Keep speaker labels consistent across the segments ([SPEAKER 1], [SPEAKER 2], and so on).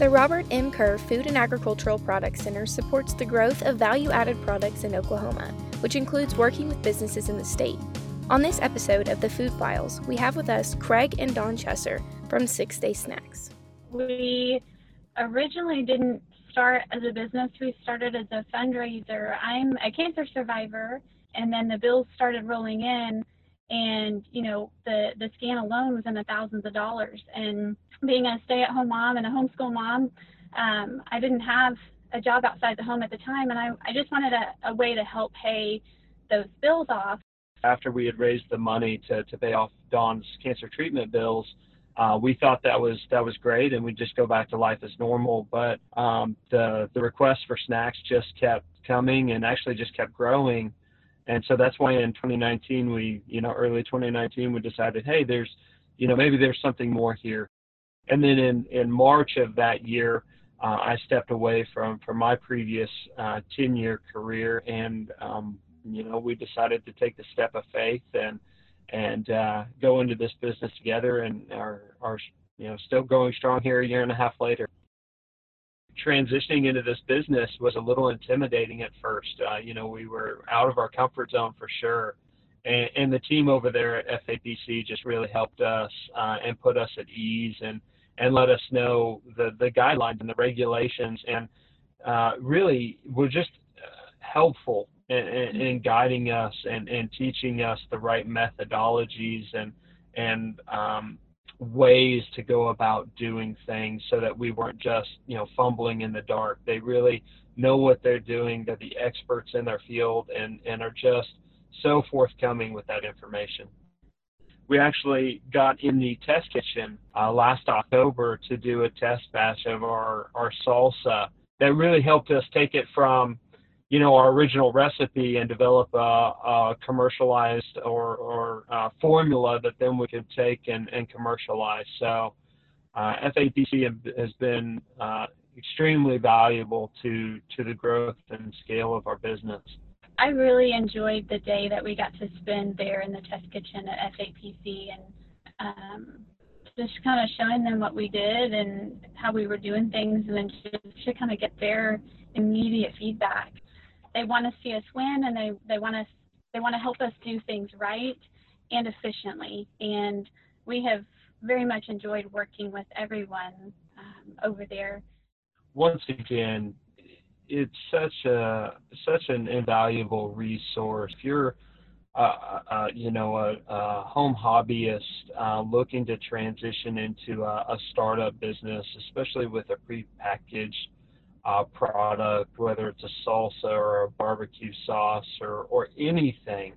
[SPEAKER 1] The Robert M. Kerr Food and Agricultural Products Center supports the growth of value added products in Oklahoma, which includes working with businesses in the state. On this episode of the Food Files, we have with us Craig and Dawn Chesser from Sixth Day Snacks.
[SPEAKER 2] We originally didn't start as a business, we started as a fundraiser. I'm a cancer survivor, and then the bills started rolling in and you know the the scan alone was in the thousands of dollars. And being a stay-at-home mom and a homeschool mom um, i didn't have a job outside the home at the time and i, I just wanted a, a way to help pay those bills off.
[SPEAKER 3] After we had raised the money to, to pay off dawn's cancer treatment bills uh, we thought that was that was great and we'd just go back to life as normal. But um, the the requests for snacks just kept coming and actually just kept growing and so that's why in 2019 we you know early 2019 we decided hey there's you know maybe there's something more here. And then in in march of that year uh, i stepped away from from my previous uh, 10 year career and um, you know we decided to take the step of faith and and uh, go into this business together and are are you know still going strong here a year and a half later transitioning into this business was a little intimidating at first. Uh, you know, we were out of our comfort zone for sure. And, and the team over there at FAPC just really helped us uh, and put us at ease and, and let us know the, the guidelines and the regulations and uh, really were just uh, helpful in, in, in, guiding us and, and teaching us the right methodologies and, and um, ways to go about doing things so that we weren't just you know fumbling in the dark. They really know what they're doing. They're the experts in their field and and are just so forthcoming with that information. We actually got in the test kitchen uh, last october to do a test batch of our our salsa that really helped us take it from you know our original recipe and develop a, a commercialized or, or uh, formula that then we could take and, and commercialize. So uh, FAPC has been uh, extremely valuable to to the growth and scale of our business.
[SPEAKER 2] I really enjoyed the day that we got to spend there in the test kitchen at FAPC and um, just kind of showing them what we did and how we were doing things and then just to kind of get their immediate feedback they want to see us win and they, they want us they want to help us do things right and efficiently. And we have very much enjoyed working with everyone um, over there.
[SPEAKER 3] Once again it's such a such an invaluable resource. If you're uh, uh, you know, a, a home hobbyist uh, looking to transition into a, a startup business, especially with a prepackaged uh, product, whether it's a salsa or a barbecue sauce or, or anything,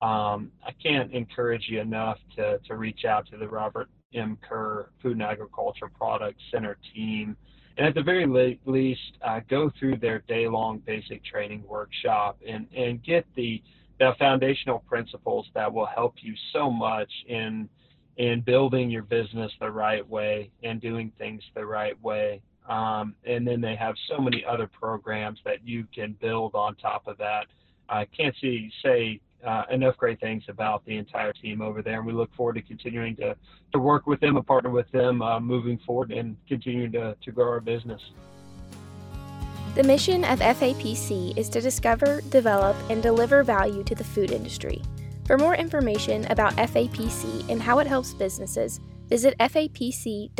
[SPEAKER 3] um, I can't encourage you enough to, to reach out to the Robert M. Kerr Food and Agriculture Product Center team. And at the very le- least, uh, go through their day long basic training workshop and, and get the, the foundational principles that will help you so much in in building your business the right way and doing things the right way. Um, and then they have so many other programs that you can build on top of that. I can't see say uh, enough great things about the entire team over there, and we look forward to continuing to, to work with them and partner with them uh, moving forward and continuing to, to grow our business.
[SPEAKER 1] The mission of FAPC is to discover, develop, and deliver value to the food industry. For more information about FAPC and how it helps businesses, visit fapc.biz.